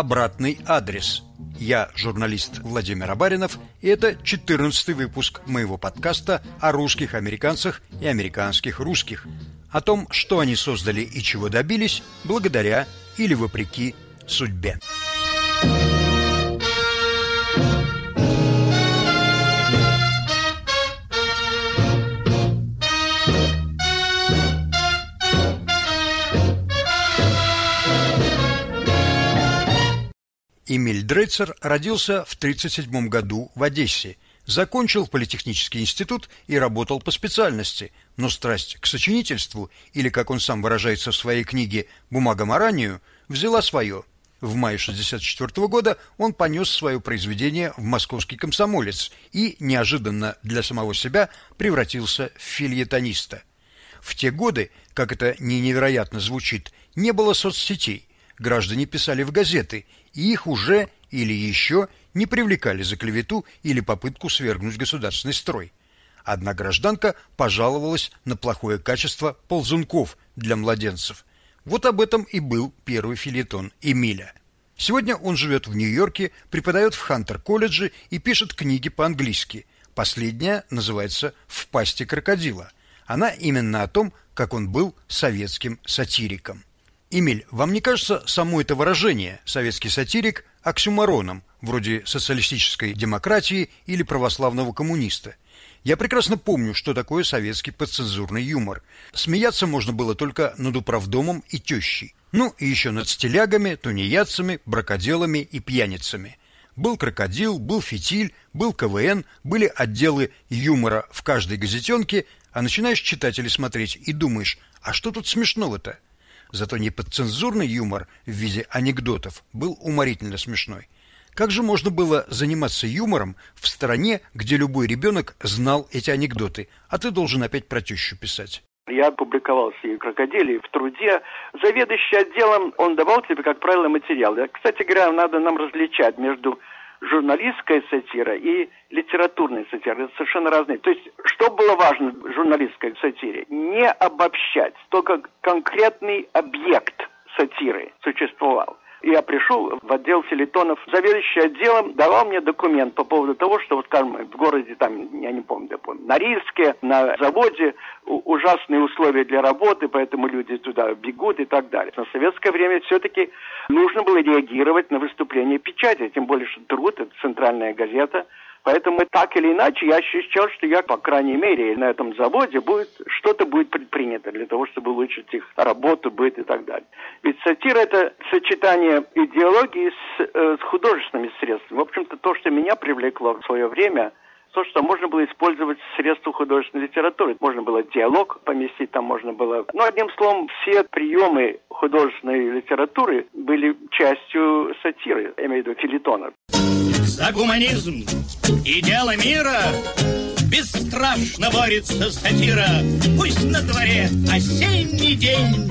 «Обратный адрес». Я журналист Владимир Абаринов, и это 14 выпуск моего подкаста о русских американцах и американских русских, о том, что они создали и чего добились благодаря или вопреки судьбе. Эмиль Дрейцер родился в 1937 году в Одессе, закончил политехнический институт и работал по специальности, но страсть к сочинительству, или, как он сам выражается в своей книге «Бумагоморанию», взяла свое. В мае 1964 года он понес свое произведение в «Московский комсомолец» и, неожиданно для самого себя, превратился в фильетониста. В те годы, как это не невероятно звучит, не было соцсетей, граждане писали в газеты, и их уже или еще не привлекали за клевету или попытку свергнуть государственный строй. Одна гражданка пожаловалась на плохое качество ползунков для младенцев. Вот об этом и был первый филетон Эмиля. Сегодня он живет в Нью-Йорке, преподает в Хантер-колледже и пишет книги по-английски. Последняя называется «В пасти крокодила». Она именно о том, как он был советским сатириком. Эмиль, вам не кажется само это выражение «советский сатирик» оксюмороном, вроде социалистической демократии или православного коммуниста? Я прекрасно помню, что такое советский подцензурный юмор. Смеяться можно было только над управдомом и тещей. Ну, и еще над стилягами, тунеядцами, бракоделами и пьяницами. Был крокодил, был фитиль, был КВН, были отделы юмора в каждой газетенке, а начинаешь читать или смотреть и думаешь, а что тут смешного-то? Зато неподцензурный юмор в виде анекдотов был уморительно смешной. Как же можно было заниматься юмором в стране, где любой ребенок знал эти анекдоты, а ты должен опять про тещу писать? Я публиковал свои крокодили в труде. Заведующий отделом, он давал тебе, как правило, материал. Кстати говоря, надо нам различать между журналистская сатира и литературная сатира. Это совершенно разные. То есть, что было важно в журналистской сатире? Не обобщать, только конкретный объект сатиры существовал я пришел в отдел филитонов. Заведующий отделом давал мне документ по поводу того, что, вот, скажем, в городе, там, я не помню, я помню, на Рильске, на заводе ужасные условия для работы, поэтому люди туда бегут и так далее. На советское время все-таки нужно было реагировать на выступление печати, тем более, что труд, это центральная газета, Поэтому так или иначе я ощущал, что я, по крайней мере, на этом заводе будет что-то будет предпринято для того, чтобы улучшить их работу, быт и так далее. Ведь сатира – это сочетание идеологии с, э, с художественными средствами. В общем-то, то, что меня привлекло в свое время – то, что можно было использовать средства художественной литературы. Можно было диалог поместить, там можно было... Ну, одним словом, все приемы художественной литературы были частью сатиры, я имею в виду филитона. За гуманизм. И мира Бесстрашно борется сатира. Пусть на дворе осенний день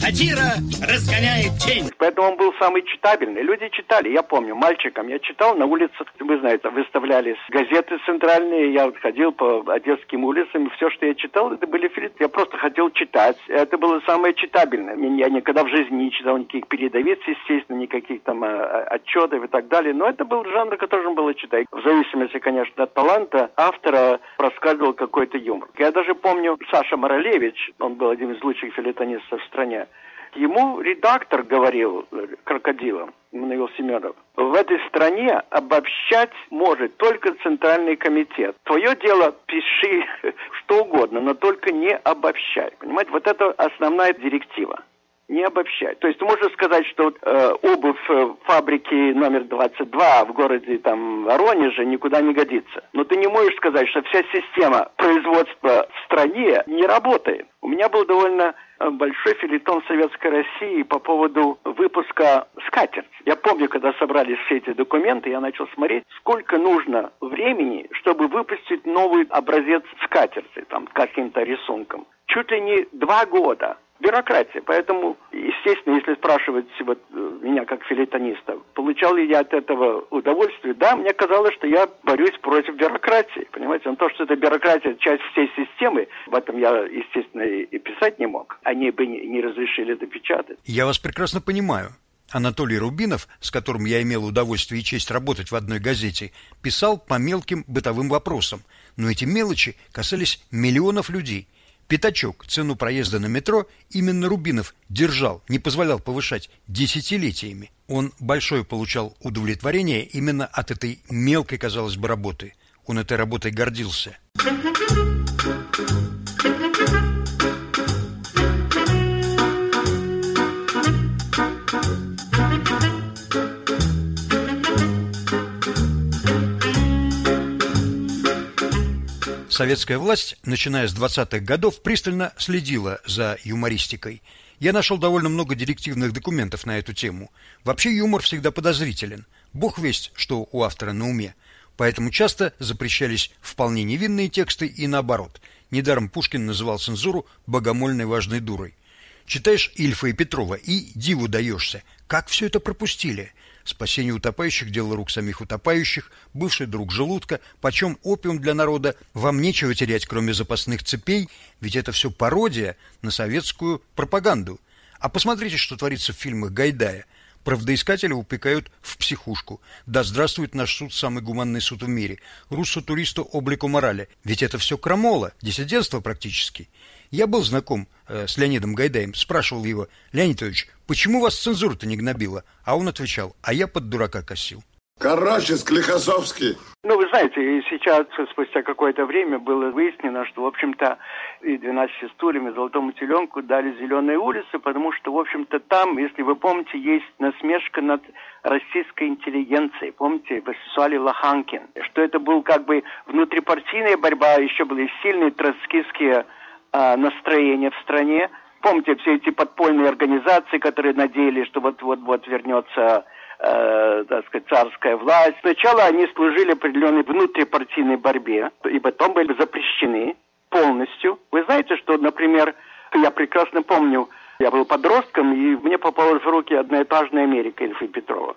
Сатира разгоняет тень. Поэтому он был самый читабельный. Люди читали. Я помню, мальчиком я читал на улицах. Вы знаете, выставлялись газеты центральные. Я ходил по Одесским улицам. Все, что я читал, это были фильмы. Я просто хотел читать. Это было самое читабельное. Я никогда в жизни не читал никаких передовиц, естественно, никаких там а, отчетов и так далее. Но это был жанр, который можно было читать. В зависимости, конечно, от таланта автора проскальзывал какой-то юмор. Я даже помню Саша Моролевич, он был один из лучших филетонистов в стране. Ему редактор говорил, э, крокодилом, Мануил Семенов, в этой стране обобщать может только Центральный комитет. Твое дело пиши что угодно, но только не обобщай. Понимаете, вот это основная директива не обобщать. То есть можно сказать, что э, обувь э, фабрики номер 22 в городе там Воронеже никуда не годится. Но ты не можешь сказать, что вся система производства в стране не работает. У меня был довольно э, большой филитон Советской России по поводу выпуска «Скатерть». Я помню, когда собрались все эти документы, я начал смотреть, сколько нужно времени, чтобы выпустить новый образец скатерти, там, каким-то рисунком. Чуть ли не два года бюрократия. Поэтому, естественно, если спрашивать вот, э, меня как филитониста, получал ли я от этого удовольствие, да, мне казалось, что я борюсь против бюрократии. Понимаете, но то, что это бюрократия, часть всей системы, в этом я, естественно, и писать не мог. Они бы не, разрешили это печатать. Я вас прекрасно понимаю. Анатолий Рубинов, с которым я имел удовольствие и честь работать в одной газете, писал по мелким бытовым вопросам, но эти мелочи касались миллионов людей. Пятачок, цену проезда на метро, именно Рубинов держал, не позволял повышать десятилетиями. Он большое получал удовлетворение именно от этой мелкой, казалось бы, работы. Он этой работой гордился. Советская власть, начиная с 20-х годов, пристально следила за юмористикой. Я нашел довольно много директивных документов на эту тему. Вообще юмор всегда подозрителен. Бог весть, что у автора на уме. Поэтому часто запрещались вполне невинные тексты и наоборот. Недаром Пушкин называл цензуру богомольной важной дурой. Читаешь Ильфа и Петрова и диву даешься. Как все это пропустили? Спасение утопающих – дело рук самих утопающих, бывший друг желудка, почем опиум для народа, вам нечего терять, кроме запасных цепей, ведь это все пародия на советскую пропаганду. А посмотрите, что творится в фильмах Гайдая. Правдоискателя упекают в психушку. Да здравствует наш суд, самый гуманный суд в мире. Руссо-туристу облику морали. Ведь это все крамола, диссидентство практически. Я был знаком э, с Леонидом Гайдаем, спрашивал его, Леонид Ильич, почему вас цензура-то не гнобила? А он отвечал, а я под дурака косил. Короче, Склихосовский. Ну, вы знаете, сейчас, спустя какое-то время, было выяснено, что, в общем-то, и 12 стульям, и Золотому теленку дали зеленые улицы, потому что, в общем-то, там, если вы помните, есть насмешка над российской интеллигенцией. Помните, Васисуали Лоханкин, что это был как бы внутрипартийная борьба, еще были сильные троцкистские а, настроения в стране. Помните все эти подпольные организации, которые надеялись, что вот-вот-вот вернется э, так сказать, царская власть. Сначала они служили определенной внутрипартийной борьбе, и потом были запрещены полностью. Вы знаете, что, например, я прекрасно помню, я был подростком, и мне попалась в руки одноэтажная Америка Ильфа Петрова.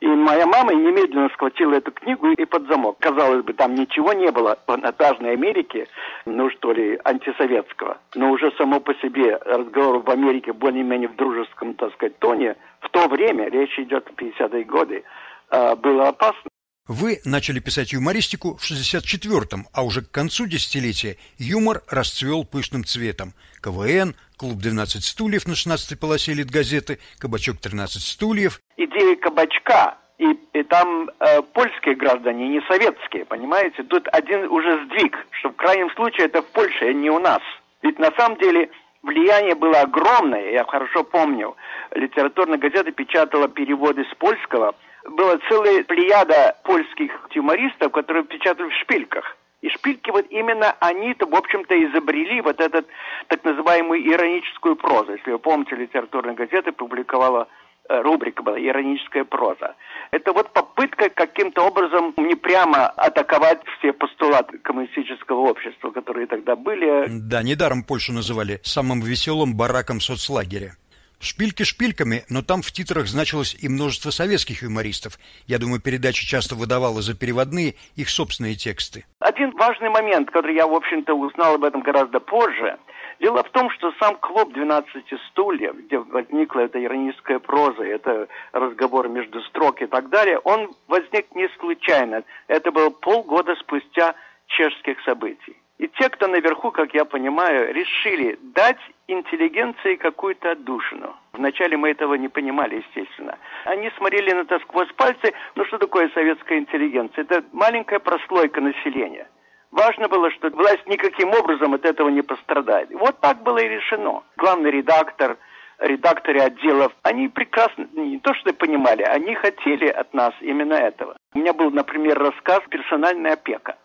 И моя мама немедленно схватила эту книгу и под замок. Казалось бы, там ничего не было в одноэтажной Америке, ну что ли, антисоветского. Но уже само по себе разговор в Америке более-менее в дружеском, так сказать, тоне, в то время, речь идет в 50-е годы, а, было опасно. Вы начали писать юмористику в 64-м, а уже к концу десятилетия юмор расцвел пышным цветом. КВН, клуб 12 стульев на 16-й полосе газеты, кабачок 13 стульев. Идея кабачка и, и там э, польские граждане, не советские, понимаете? Тут один уже сдвиг, что в крайнем случае это в Польше, а не у нас. Ведь на самом деле влияние было огромное, я хорошо помню. Литературная газета печатала переводы с польского – была целая плеяда польских юмористов, которые печатали в шпильках. И шпильки вот именно они-то, в общем-то, изобрели вот этот так называемую ироническую прозу. Если вы помните, литературная газета публиковала э, рубрика была «Ироническая проза». Это вот попытка каким-то образом не прямо атаковать все постулаты коммунистического общества, которые тогда были. Да, недаром Польшу называли самым веселым бараком соцлагеря. Шпильки шпильками, но там в титрах значилось и множество советских юмористов. Я думаю, передача часто выдавала за переводные их собственные тексты. Один важный момент, который я, в общем-то, узнал об этом гораздо позже. Дело в том, что сам клуб «12 стульев», где возникла эта ироническая проза, это разговор между строк и так далее, он возник не случайно. Это было полгода спустя чешских событий. И те, кто наверху, как я понимаю, решили дать интеллигенции какую-то отдушину. Вначале мы этого не понимали, естественно. Они смотрели на это сквозь пальцы. Ну что такое советская интеллигенция? Это маленькая прослойка населения. Важно было, что власть никаким образом от этого не пострадает. Вот так было и решено. Главный редактор, редакторы отделов, они прекрасно, не то что понимали, они хотели от нас именно этого. У меня был, например, рассказ «Персональная опека»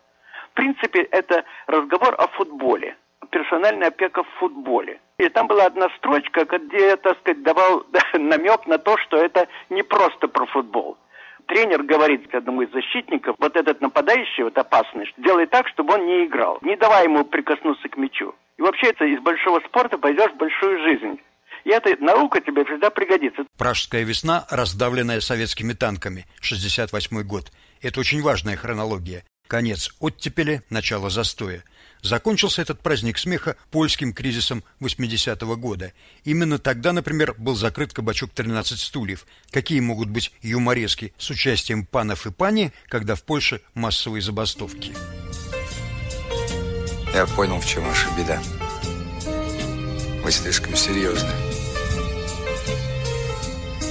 принципе, это разговор о футболе, персональная опека в футболе. И там была одна строчка, где я, так сказать, давал намек на то, что это не просто про футбол. Тренер говорит одному из защитников, вот этот нападающий, вот опасный, делай так, чтобы он не играл. Не давай ему прикоснуться к мячу. И вообще это из большого спорта пойдешь в большую жизнь. И эта наука тебе всегда пригодится. Пражская весна, раздавленная советскими танками, 68 год. Это очень важная хронология. Конец оттепели, начало застоя. Закончился этот праздник смеха польским кризисом 80-го года. Именно тогда, например, был закрыт кабачок «13 стульев». Какие могут быть юморески с участием панов и пани, когда в Польше массовые забастовки? Я понял, в чем ваша беда. Вы слишком серьезны.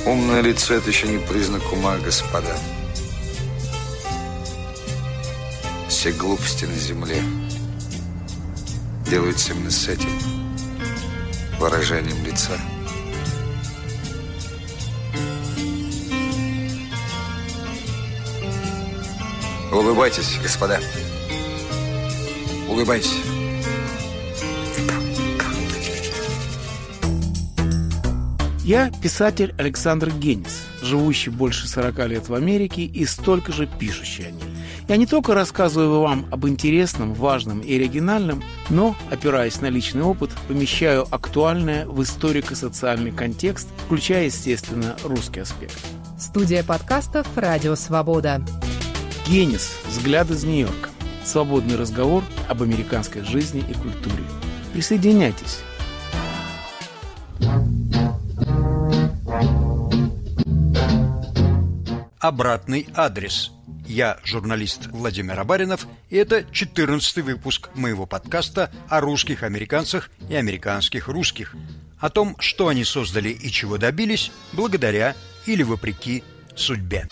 Умное лицо – это еще не признак ума, господа. Все глупости на земле делаются именно с этим выражением лица. Улыбайтесь, господа. Улыбайтесь. Я писатель Александр Генис, живущий больше 40 лет в Америке и столько же пишущий о ней. Я не только рассказываю вам об интересном, важном и оригинальном, но, опираясь на личный опыт, помещаю актуальное в историко-социальный контекст, включая, естественно, русский аспект. Студия подкастов «Радио Свобода». Генис. Взгляд из Нью-Йорка. Свободный разговор об американской жизни и культуре. Присоединяйтесь. Обратный адрес. Я журналист Владимир Абаринов, и это 14 выпуск моего подкаста о русских американцах и американских русских. О том, что они создали и чего добились, благодаря или вопреки судьбе.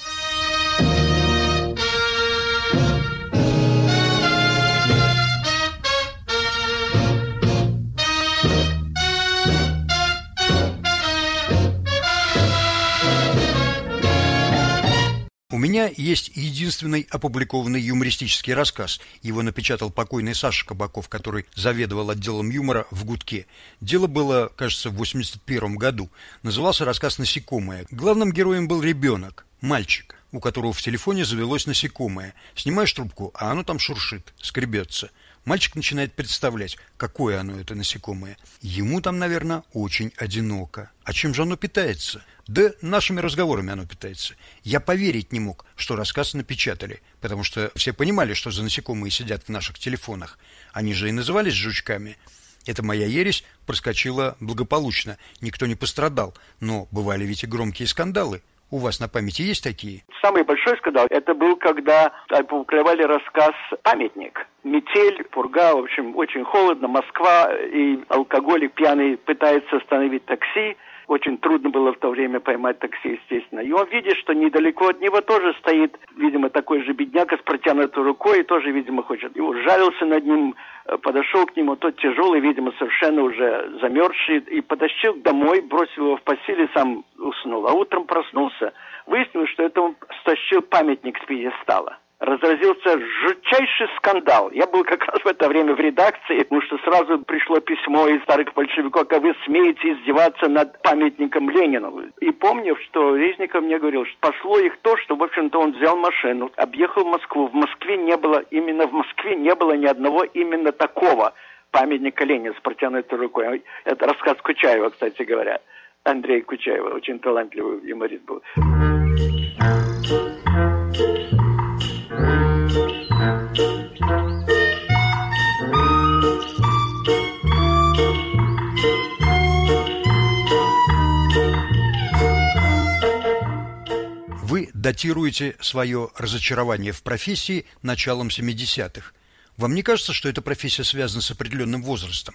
Меня есть единственный опубликованный юмористический рассказ. Его напечатал покойный Саша Кабаков, который заведовал отделом юмора в «Гудке». Дело было, кажется, в 81 году. Назывался рассказ «Насекомое». Главным героем был ребенок, мальчик, у которого в телефоне завелось насекомое. Снимаешь трубку, а оно там шуршит, скребется. Мальчик начинает представлять, какое оно это насекомое. Ему там, наверное, очень одиноко. А чем же оно питается? Да нашими разговорами оно питается. Я поверить не мог, что рассказ напечатали, потому что все понимали, что за насекомые сидят в наших телефонах. Они же и назывались жучками. Эта моя ересь проскочила благополучно, никто не пострадал, но бывали ведь и громкие скандалы. У вас на памяти есть такие? Самый большой скандал, это был, когда опубликовали рассказ «Памятник». Метель, пурга, в общем, очень холодно, Москва, и алкоголик пьяный пытается остановить такси, очень трудно было в то время поймать такси, естественно. И он видит, что недалеко от него тоже стоит, видимо, такой же бедняка с протянутой рукой, и тоже, видимо, хочет. И ужалился над ним, подошел к нему, тот тяжелый, видимо, совершенно уже замерзший, и потащил домой, бросил его в постель и сам уснул. А утром проснулся, выяснилось, что это он стащил памятник с пьедестала разразился жутчайший скандал. Я был как раз в это время в редакции, потому что сразу пришло письмо из старых большевиков, как вы смеете издеваться над памятником Ленину. И помню, что Резников мне говорил, что пошло их то, что, в общем-то, он взял машину, объехал Москву. В Москве не было, именно в Москве не было ни одного именно такого памятника Ленина с протянутой рукой. Это рассказ Кучаева, кстати говоря. Андрей Кучаева, очень талантливый юморист был. Вы датируете свое разочарование в профессии началом 70-х. Вам не кажется, что эта профессия связана с определенным возрастом?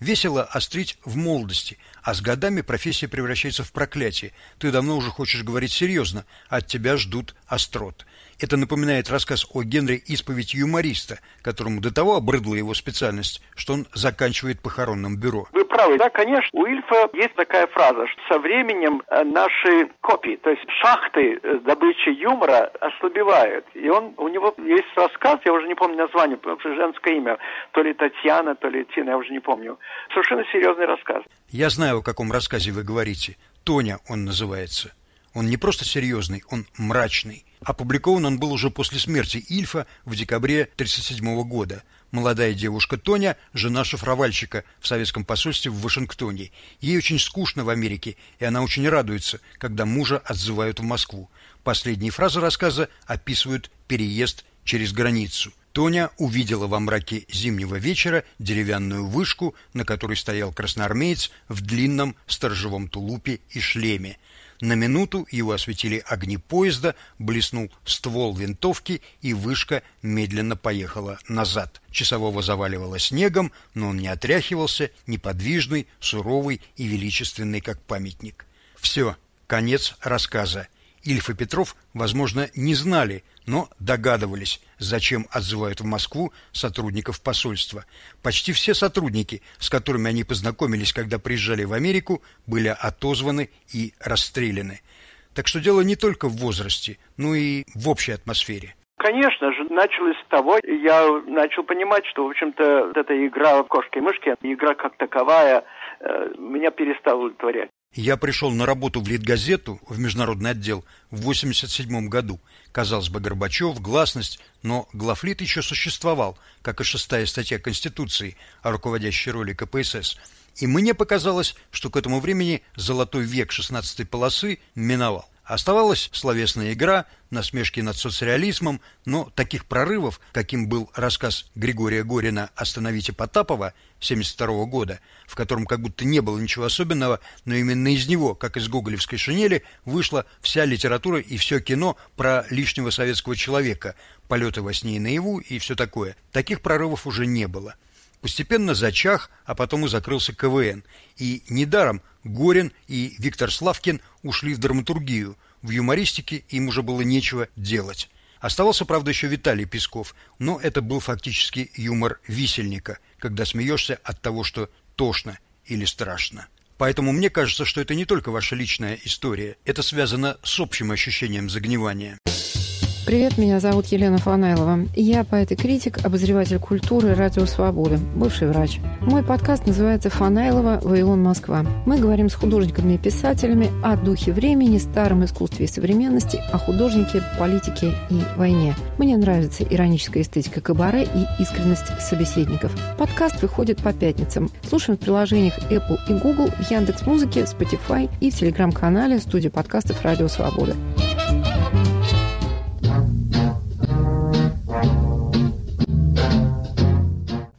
Весело острить в молодости, а с годами профессия превращается в проклятие. Ты давно уже хочешь говорить серьезно, а от тебя ждут острот. Это напоминает рассказ о Генри «Исповедь юмориста», которому до того обрыдла его специальность, что он заканчивает похоронным бюро. Вы правы. Да, конечно, у Ильфа есть такая фраза, что со временем наши копии, то есть шахты добычи юмора ослабевают. И он, у него есть рассказ, я уже не помню название, потому что женское имя, то ли Татьяна, то ли Тина, я уже не помню. Совершенно серьезный рассказ. Я знаю, о каком рассказе вы говорите. Тоня он называется. Он не просто серьезный, он мрачный. Опубликован он был уже после смерти Ильфа в декабре 1937 года. Молодая девушка Тоня – жена шифровальщика в советском посольстве в Вашингтоне. Ей очень скучно в Америке, и она очень радуется, когда мужа отзывают в Москву. Последние фразы рассказа описывают переезд через границу. Тоня увидела во мраке зимнего вечера деревянную вышку, на которой стоял красноармеец в длинном сторожевом тулупе и шлеме. На минуту его осветили огни поезда, блеснул ствол винтовки, и вышка медленно поехала назад. Часового заваливало снегом, но он не отряхивался, неподвижный, суровый и величественный, как памятник. Все, конец рассказа. Ильф и Петров, возможно, не знали, но догадывались, зачем отзывают в Москву сотрудников посольства. Почти все сотрудники, с которыми они познакомились, когда приезжали в Америку, были отозваны и расстреляны. Так что дело не только в возрасте, но и в общей атмосфере. Конечно же, началось с того, я начал понимать, что, в общем-то, эта игра в кошки-мышки, игра как таковая, э, меня перестала удовлетворять. Я пришел на работу в Литгазету, в международный отдел, в 87 году. Казалось бы, Горбачев, гласность, но главлит еще существовал, как и шестая статья Конституции о руководящей роли КПСС. И мне показалось, что к этому времени золотой век 16 полосы миновал. Оставалась словесная игра, насмешки над соцреализмом, но таких прорывов, каким был рассказ Григория Горина «Остановите Потапова» 72 года, в котором как будто не было ничего особенного, но именно из него, как из гоголевской шинели, вышла вся литература и все кино про лишнего советского человека, полеты во сне и наяву и все такое. Таких прорывов уже не было. Постепенно зачах, а потом и закрылся КВН. И недаром Горин и Виктор Славкин ушли в драматургию. В юмористике им уже было нечего делать. Оставался, правда, еще Виталий Песков, но это был фактически юмор висельника, когда смеешься от того, что тошно или страшно. Поэтому мне кажется, что это не только ваша личная история, это связано с общим ощущением загнивания. Привет, меня зовут Елена Фанайлова. Я поэт и критик, обозреватель культуры Радио Свободы, бывший врач. Мой подкаст называется «Фанайлова. Вавилон. Москва». Мы говорим с художниками и писателями о духе времени, старом искусстве и современности, о художнике, политике и войне. Мне нравится ироническая эстетика кабаре и искренность собеседников. Подкаст выходит по пятницам. Слушаем в приложениях Apple и Google, в Яндекс.Музыке, Spotify и в телеграм-канале студии подкастов «Радио Свобода».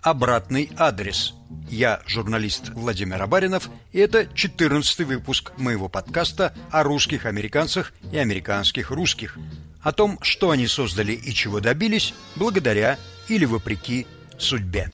Обратный адрес. Я журналист Владимир Абаринов, и это 14 выпуск моего подкаста о русских американцах и американских русских. О том, что они создали и чего добились благодаря или вопреки судьбе.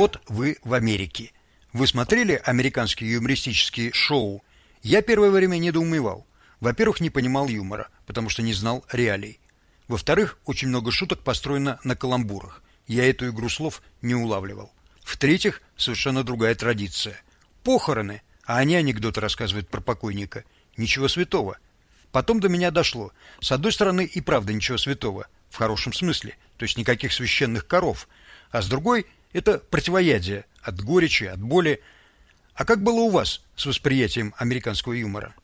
Вот вы в Америке. Вы смотрели американские юмористические шоу? Я первое время недоумевал. Во-первых, не понимал юмора, потому что не знал реалий. Во-вторых, очень много шуток построено на каламбурах. Я эту игру слов не улавливал. В-третьих, совершенно другая традиция. Похороны, а они анекдоты рассказывают про покойника. Ничего святого. Потом до меня дошло. С одной стороны, и правда ничего святого, в хорошем смысле, то есть никаких священных коров. А с другой – это противоядие от горечи, от боли. А как было у вас с восприятием американского юмора?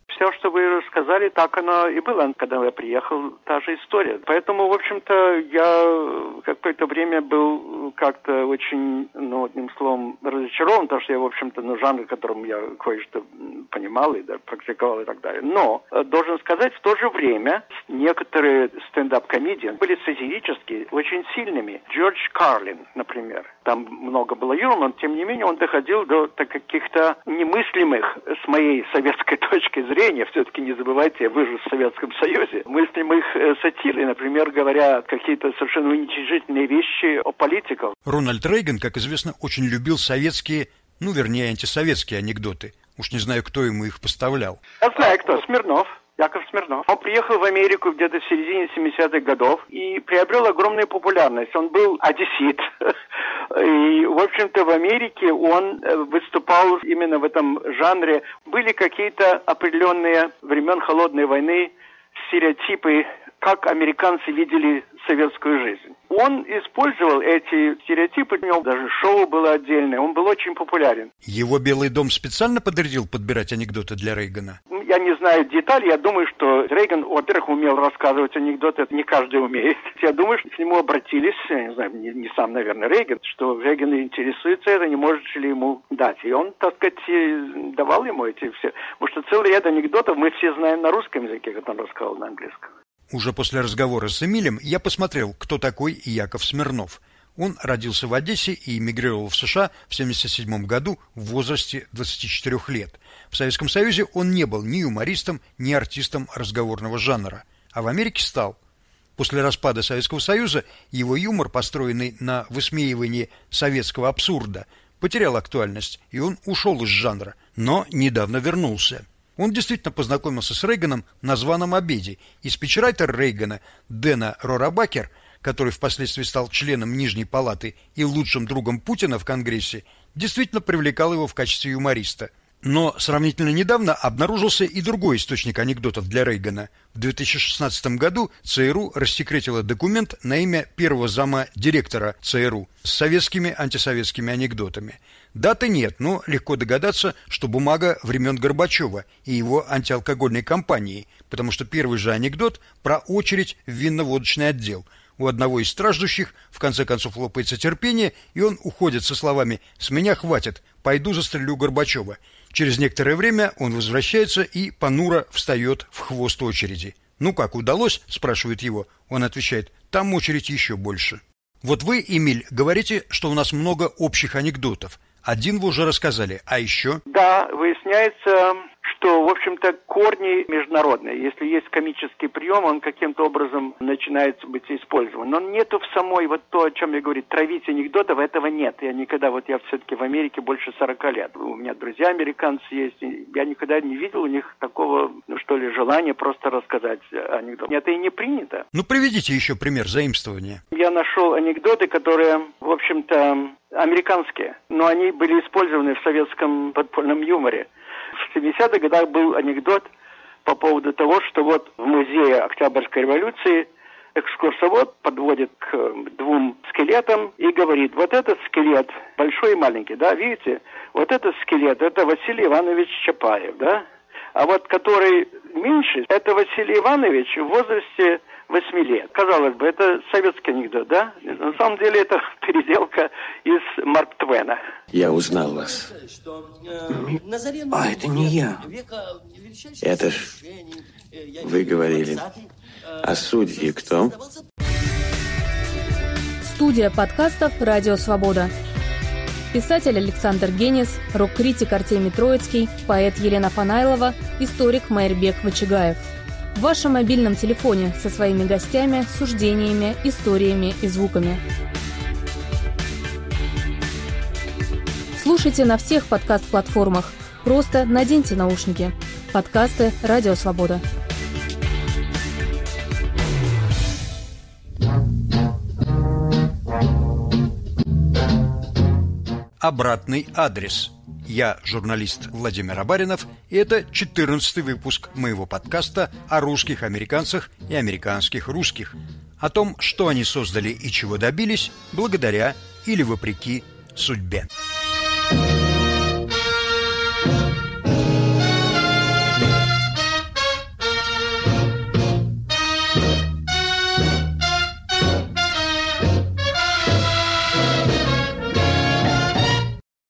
Рассказали, так оно и было. Когда я приехал, та же история. Поэтому, в общем-то, я какое-то время был как-то очень, ну, одним словом, разочарован, потому что я, в общем-то, на жанр, которым я кое-что понимал и да, практиковал и так далее. Но, э, должен сказать, в то же время некоторые стендап-комедии были сатирические, очень сильными. Джордж Карлин, например. Там много было юмора, но, тем не менее, он доходил до каких-то немыслимых, с моей советской точки зрения, все-таки не забывайте, я вырос в Советском Союзе, мыслимых э, сатиры, например, говоря какие-то совершенно уничижительные вещи о политиках. Рональд Рейган, как известно, очень любил советские, ну, вернее, антисоветские анекдоты. Уж не знаю, кто ему их поставлял. Я знаю, кто. Смирнов. Яков Смирнов. Он приехал в Америку где-то в середине 70-х годов и приобрел огромную популярность. Он был одессит. И, в общем-то, в Америке он э, выступал именно в этом жанре. Были какие-то определенные времен Холодной войны стереотипы как американцы видели советскую жизнь. Он использовал эти стереотипы, у него даже шоу было отдельное, он был очень популярен. Его Белый дом специально подредил подбирать анекдоты для Рейгана? Я не знаю деталей, я думаю, что Рейган, во-первых, умел рассказывать анекдоты, это не каждый умеет. Я думаю, что к нему обратились, я не знаю, не, не сам, наверное, Рейган, что Рейган интересуется это, не может ли ему дать. И он, так сказать, давал ему эти все. Потому что целый ряд анекдотов мы все знаем на русском языке, как он рассказал на английском. Уже после разговора с Эмилем я посмотрел, кто такой Яков Смирнов. Он родился в Одессе и эмигрировал в США в 1977 году в возрасте 24 лет. В Советском Союзе он не был ни юмористом, ни артистом разговорного жанра, а в Америке стал. После распада Советского Союза его юмор, построенный на высмеивании советского абсурда, потерял актуальность, и он ушел из жанра, но недавно вернулся. Он действительно познакомился с Рейганом на званом обеде, и спичрайтер Рейгана Дэна Рорабакер, который впоследствии стал членом Нижней палаты и лучшим другом Путина в Конгрессе, действительно привлекал его в качестве юмориста – но сравнительно недавно обнаружился и другой источник анекдотов для Рейгана. В 2016 году ЦРУ рассекретила документ на имя первого зама директора ЦРУ с советскими антисоветскими анекдотами. Даты нет, но легко догадаться, что бумага времен Горбачева и его антиалкогольной кампании, потому что первый же анекдот про очередь в винно-водочный отдел. У одного из страждущих в конце концов лопается терпение, и он уходит со словами «С меня хватит, пойду застрелю Горбачева». Через некоторое время он возвращается и понуро встает в хвост очереди. «Ну как, удалось?» – спрашивает его. Он отвечает «Там очередь еще больше». Вот вы, Эмиль, говорите, что у нас много общих анекдотов. Один вы уже рассказали, а еще? Да, выясняется, что, в общем-то, корни международные. Если есть комический прием, он каким-то образом начинает быть использован. Но нету в самой, вот то, о чем я говорю, травить анекдотов, этого нет. Я никогда, вот я все-таки в Америке больше 40 лет. У меня друзья американцы есть. Я никогда не видел у них такого, ну что ли, желания просто рассказать анекдот. Это и не принято. Ну, приведите еще пример заимствования. Я нашел анекдоты, которые, в общем-то, американские, но они были использованы в советском подпольном юморе. В 70-х годах был анекдот по поводу того, что вот в музее Октябрьской революции экскурсовод подводит к двум скелетам и говорит, вот этот скелет, большой и маленький, да, видите, вот этот скелет, это Василий Иванович Чапаев, да, а вот который меньше, это Василий Иванович в возрасте 8 лет. Казалось бы, это советский анекдот, да? На самом деле это переделка из Марк Твена. Я узнал вас. А, это не я. Это ж вы говорили. А судьи кто? Студия подкастов «Радио Свобода». Писатель Александр Генис, рок-критик Артемий Троицкий, поэт Елена Фанайлова, историк Майрбек Вачигаев – в вашем мобильном телефоне со своими гостями, суждениями, историями и звуками. Слушайте на всех подкаст-платформах. Просто наденьте наушники. Подкасты «Радио Свобода». Обратный адрес – я журналист Владимир Абаринов, и это 14 выпуск моего подкаста о русских американцах и американских русских, о том, что они создали и чего добились благодаря или вопреки судьбе.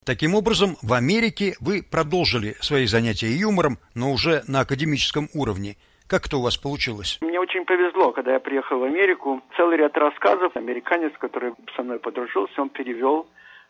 Таким образом, в Америке вы продолжили свои занятия юмором, но уже на академическом уровне. Как это у вас получилось? Мне очень повезло, когда я приехал в Америку. Целый ряд рассказов американец, который со мной подружился, он перевел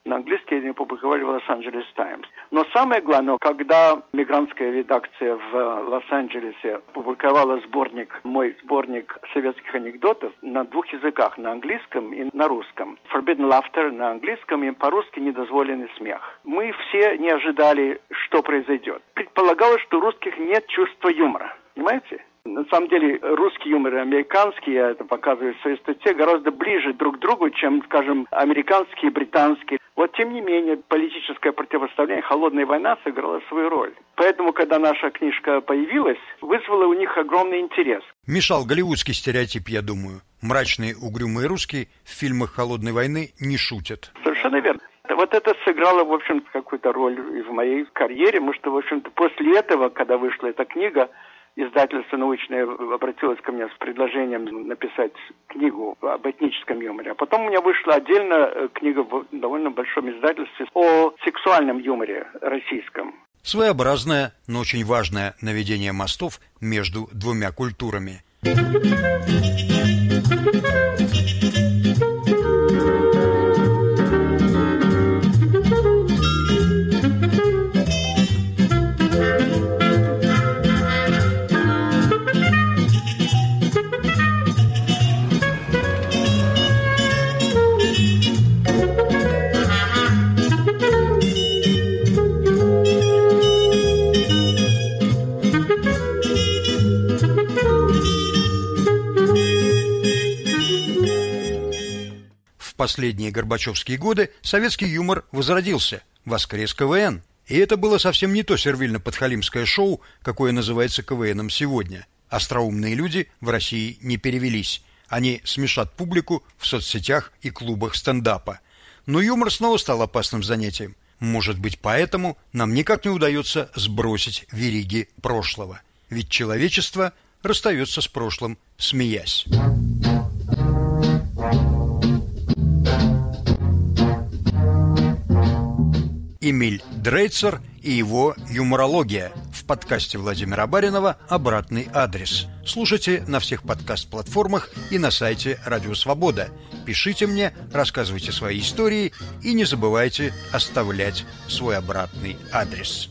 на английский они опубликовали в Лос-Анджелес Таймс. Но самое главное, когда мигрантская редакция в Лос-Анджелесе публиковала сборник, мой сборник советских анекдотов на двух языках, на английском и на русском. Forbidden Laughter на английском и по-русски недозволенный смех. Мы все не ожидали, что произойдет. Предполагалось, что у русских нет чувства юмора. Понимаете? На самом деле, русский юмор и американский, я это показываю в своей статье, гораздо ближе друг к другу, чем, скажем, американский и британский. Вот, тем не менее, политическое противостояние, холодная война сыграла свою роль. Поэтому, когда наша книжка появилась, вызвала у них огромный интерес. Мешал голливудский стереотип, я думаю. Мрачные, угрюмые русские в фильмах «Холодной войны» не шутят. Совершенно верно. Вот это сыграло, в общем-то, какую-то роль и в моей карьере, потому что, в общем-то, после этого, когда вышла эта книга, издательство научное обратилось ко мне с предложением написать книгу об этническом юморе. А потом у меня вышла отдельно э, книга в довольно большом издательстве о сексуальном юморе российском. Своеобразное, но очень важное наведение мостов между двумя культурами. Последние Горбачевские годы советский юмор возродился, воскрес КВН. И это было совсем не то сервильно-подхалимское шоу, какое называется КВНом сегодня. Остроумные люди в России не перевелись. Они смешат публику в соцсетях и клубах стендапа. Но юмор снова стал опасным занятием. Может быть, поэтому нам никак не удается сбросить вериги прошлого. Ведь человечество расстается с прошлым, смеясь. Эмиль Дрейцер и его юморология в подкасте Владимира Баринова «Обратный адрес». Слушайте на всех подкаст-платформах и на сайте Радио Свобода. Пишите мне, рассказывайте свои истории и не забывайте оставлять свой обратный адрес.